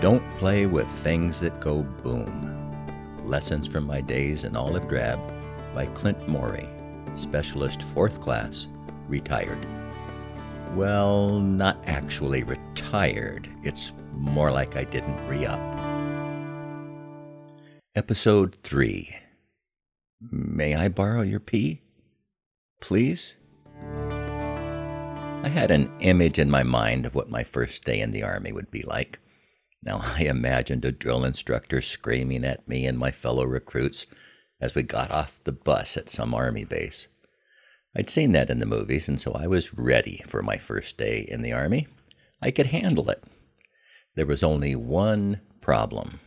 Don't play with things that go boom. Lessons from my days in olive drab by Clint Morey, specialist fourth class, retired. Well, not actually retired. It's more like I didn't re up. Episode 3 May I borrow your pee? Please? I had an image in my mind of what my first day in the Army would be like. Now, I imagined a drill instructor screaming at me and my fellow recruits as we got off the bus at some Army base. I'd seen that in the movies, and so I was ready for my first day in the Army. I could handle it. There was only one problem.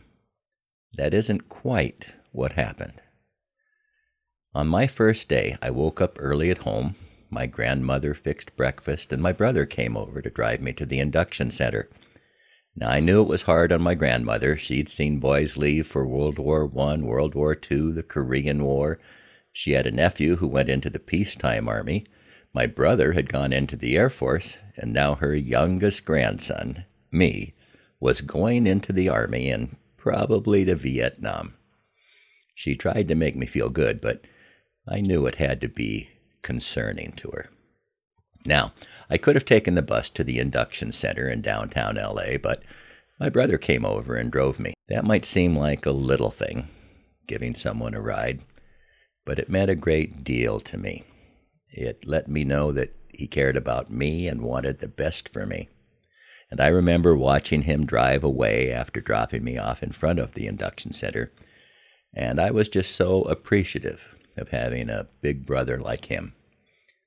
That isn't quite what happened. On my first day, I woke up early at home. My grandmother fixed breakfast, and my brother came over to drive me to the induction center. Now, I knew it was hard on my grandmother. She'd seen boys leave for World War One, World War Two, the Korean War. She had a nephew who went into the peacetime army. My brother had gone into the Air Force, and now her youngest grandson, me, was going into the army and probably to Vietnam. She tried to make me feel good, but I knew it had to be concerning to her. Now, I could have taken the bus to the induction center in downtown LA, but my brother came over and drove me. That might seem like a little thing, giving someone a ride, but it meant a great deal to me. It let me know that he cared about me and wanted the best for me. And I remember watching him drive away after dropping me off in front of the induction center, and I was just so appreciative of having a big brother like him.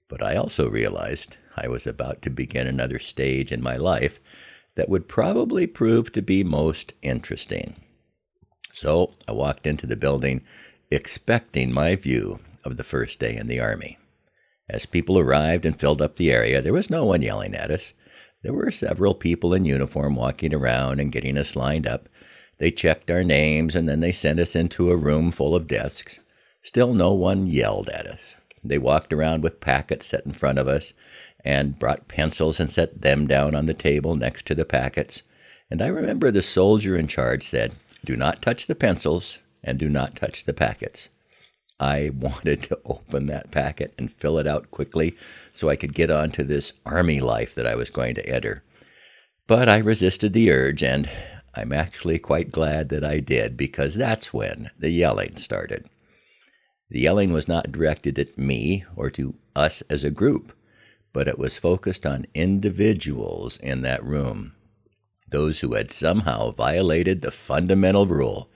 But I also realized I was about to begin another stage in my life that would probably prove to be most interesting. So I walked into the building expecting my view of the first day in the Army. As people arrived and filled up the area, there was no one yelling at us. There were several people in uniform walking around and getting us lined up. They checked our names and then they sent us into a room full of desks. Still, no one yelled at us. They walked around with packets set in front of us and brought pencils and set them down on the table next to the packets. And I remember the soldier in charge said, Do not touch the pencils and do not touch the packets. I wanted to open that packet and fill it out quickly so I could get on to this army life that I was going to enter. But I resisted the urge, and I'm actually quite glad that I did because that's when the yelling started. The yelling was not directed at me or to us as a group, but it was focused on individuals in that room, those who had somehow violated the fundamental rule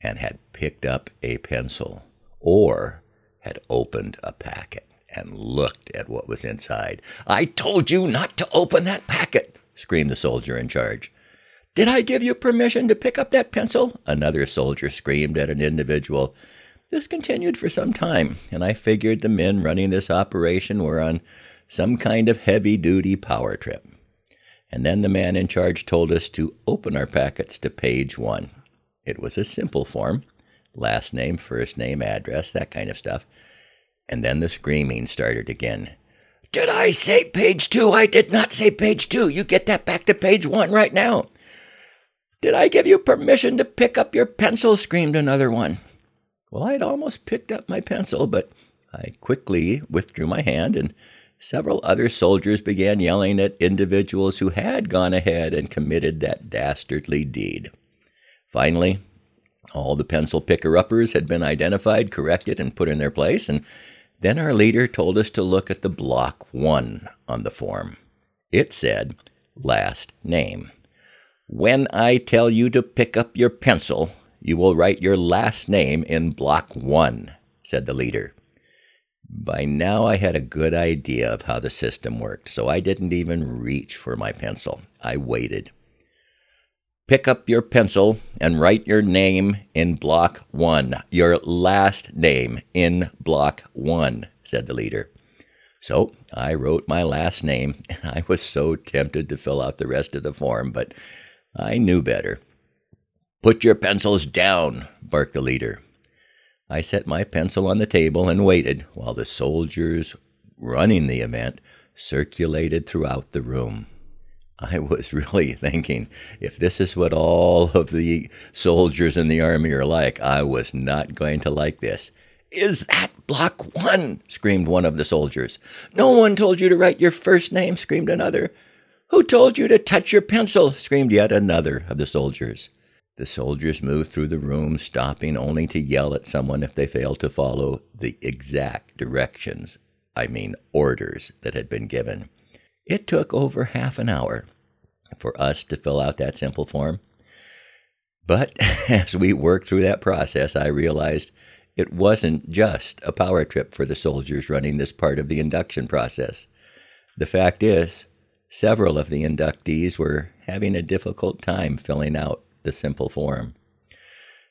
and had picked up a pencil or had opened a packet and looked at what was inside. I told you not to open that packet, screamed the soldier in charge. Did I give you permission to pick up that pencil? Another soldier screamed at an individual this continued for some time, and I figured the men running this operation were on some kind of heavy duty power trip. And then the man in charge told us to open our packets to page one. It was a simple form last name, first name, address, that kind of stuff. And then the screaming started again. Did I say page two? I did not say page two. You get that back to page one right now. Did I give you permission to pick up your pencil? screamed another one. Well, I had almost picked up my pencil, but I quickly withdrew my hand, and several other soldiers began yelling at individuals who had gone ahead and committed that dastardly deed. Finally, all the pencil picker uppers had been identified, corrected, and put in their place, and then our leader told us to look at the block one on the form. It said, last name. When I tell you to pick up your pencil, you will write your last name in block one, said the leader. By now, I had a good idea of how the system worked, so I didn't even reach for my pencil. I waited. Pick up your pencil and write your name in block one, your last name in block one, said the leader. So I wrote my last name, and I was so tempted to fill out the rest of the form, but I knew better. Put your pencils down, barked the leader. I set my pencil on the table and waited while the soldiers running the event circulated throughout the room. I was really thinking, if this is what all of the soldiers in the army are like, I was not going to like this. Is that block one? screamed one of the soldiers. No one told you to write your first name, screamed another. Who told you to touch your pencil? screamed yet another of the soldiers. The soldiers moved through the room, stopping only to yell at someone if they failed to follow the exact directions, I mean orders, that had been given. It took over half an hour for us to fill out that simple form. But as we worked through that process, I realized it wasn't just a power trip for the soldiers running this part of the induction process. The fact is, Several of the inductees were having a difficult time filling out the simple form.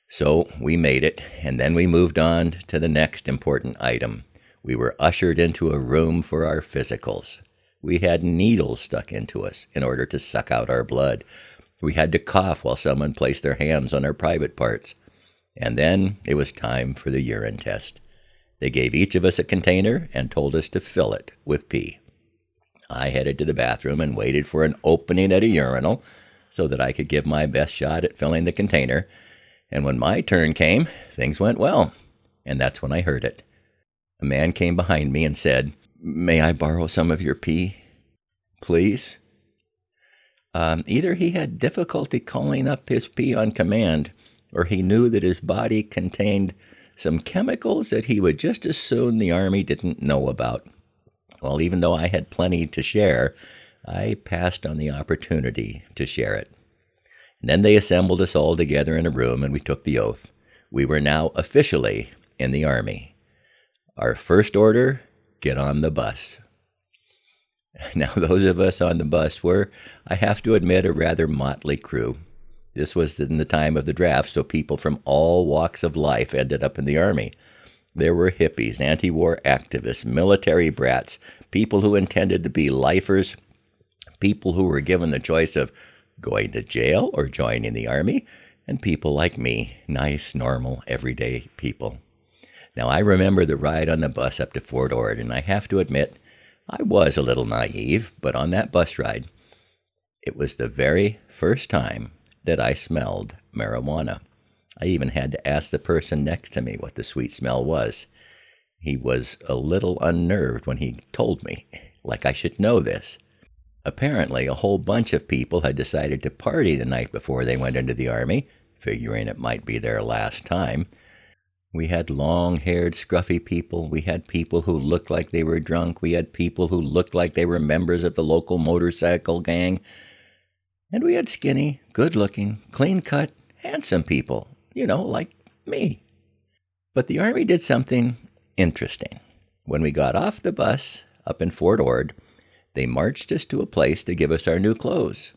So we made it, and then we moved on to the next important item. We were ushered into a room for our physicals. We had needles stuck into us in order to suck out our blood. We had to cough while someone placed their hands on our private parts. And then it was time for the urine test. They gave each of us a container and told us to fill it with pee. I headed to the bathroom and waited for an opening at a urinal so that I could give my best shot at filling the container. And when my turn came, things went well. And that's when I heard it. A man came behind me and said, May I borrow some of your pee? Please? Um, either he had difficulty calling up his pee on command, or he knew that his body contained some chemicals that he would just as soon the Army didn't know about. Well, even though I had plenty to share, I passed on the opportunity to share it. And then they assembled us all together in a room and we took the oath. We were now officially in the Army. Our first order get on the bus. Now, those of us on the bus were, I have to admit, a rather motley crew. This was in the time of the draft, so people from all walks of life ended up in the Army. There were hippies, anti war activists, military brats, people who intended to be lifers, people who were given the choice of going to jail or joining the army, and people like me, nice, normal, everyday people. Now, I remember the ride on the bus up to Fort Ord, and I have to admit, I was a little naive, but on that bus ride, it was the very first time that I smelled marijuana. I even had to ask the person next to me what the sweet smell was. He was a little unnerved when he told me, like I should know this. Apparently, a whole bunch of people had decided to party the night before they went into the army, figuring it might be their last time. We had long haired, scruffy people. We had people who looked like they were drunk. We had people who looked like they were members of the local motorcycle gang. And we had skinny, good looking, clean cut, handsome people you know, like me. But the Army did something interesting. When we got off the bus up in Fort Ord, they marched us to a place to give us our new clothes.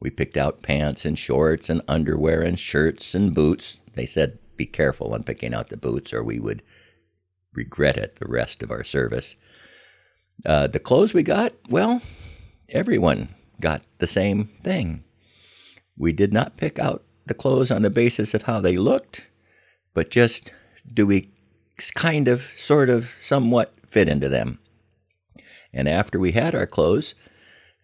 We picked out pants and shorts and underwear and shirts and boots. They said, be careful when picking out the boots or we would regret it the rest of our service. Uh, the clothes we got, well, everyone got the same thing. We did not pick out the clothes on the basis of how they looked, but just do we kind of, sort of, somewhat fit into them. And after we had our clothes,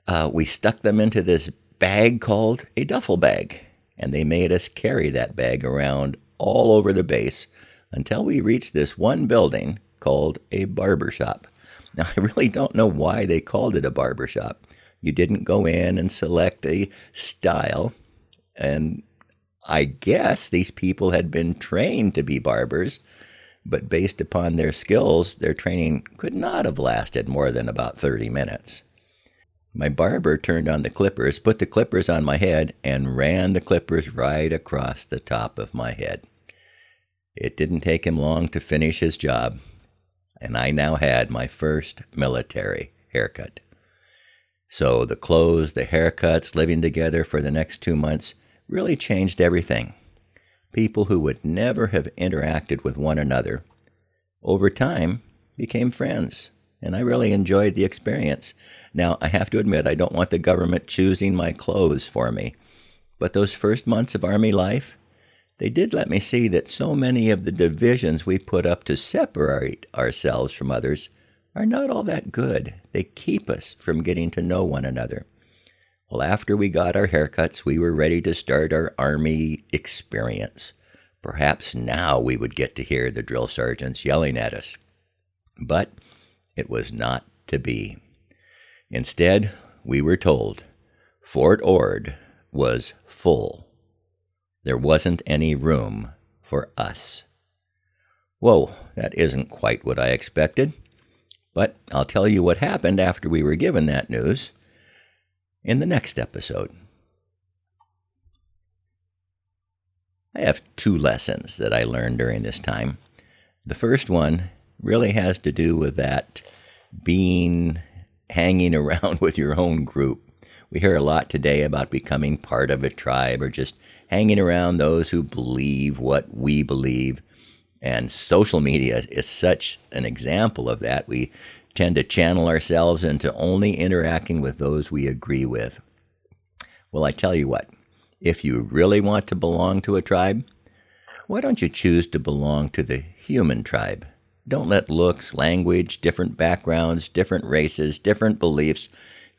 uh, we stuck them into this bag called a duffel bag. And they made us carry that bag around all over the base until we reached this one building called a barber shop. Now, I really don't know why they called it a barber shop. You didn't go in and select a style and I guess these people had been trained to be barbers, but based upon their skills, their training could not have lasted more than about 30 minutes. My barber turned on the clippers, put the clippers on my head, and ran the clippers right across the top of my head. It didn't take him long to finish his job, and I now had my first military haircut. So the clothes, the haircuts, living together for the next two months really changed everything. People who would never have interacted with one another over time became friends, and I really enjoyed the experience. Now, I have to admit, I don't want the government choosing my clothes for me, but those first months of Army life, they did let me see that so many of the divisions we put up to separate ourselves from others are not all that good. They keep us from getting to know one another. Well, after we got our haircuts, we were ready to start our Army experience. Perhaps now we would get to hear the drill sergeants yelling at us. But it was not to be. Instead, we were told Fort Ord was full. There wasn't any room for us. Whoa, that isn't quite what I expected. But I'll tell you what happened after we were given that news in the next episode. I have two lessons that I learned during this time. The first one really has to do with that being hanging around with your own group. We hear a lot today about becoming part of a tribe or just hanging around those who believe what we believe. And social media is such an example of that. We tend to channel ourselves into only interacting with those we agree with. Well, I tell you what, if you really want to belong to a tribe, why don't you choose to belong to the human tribe? Don't let looks, language, different backgrounds, different races, different beliefs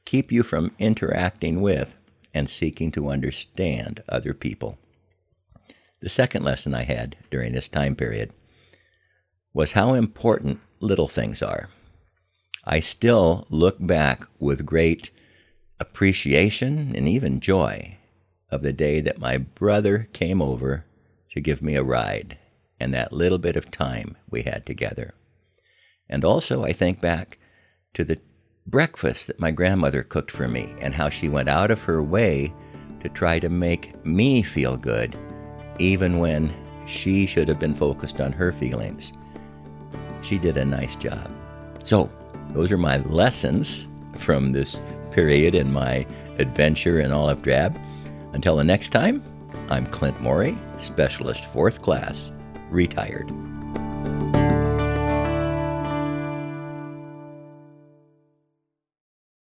keep you from interacting with and seeking to understand other people. The second lesson I had during this time period was how important little things are. I still look back with great appreciation and even joy of the day that my brother came over to give me a ride and that little bit of time we had together. And also, I think back to the breakfast that my grandmother cooked for me and how she went out of her way to try to make me feel good, even when she should have been focused on her feelings. She did a nice job. So, those are my lessons from this period and my adventure in Olive Drab. Until the next time, I'm Clint Morey, Specialist Fourth Class, retired.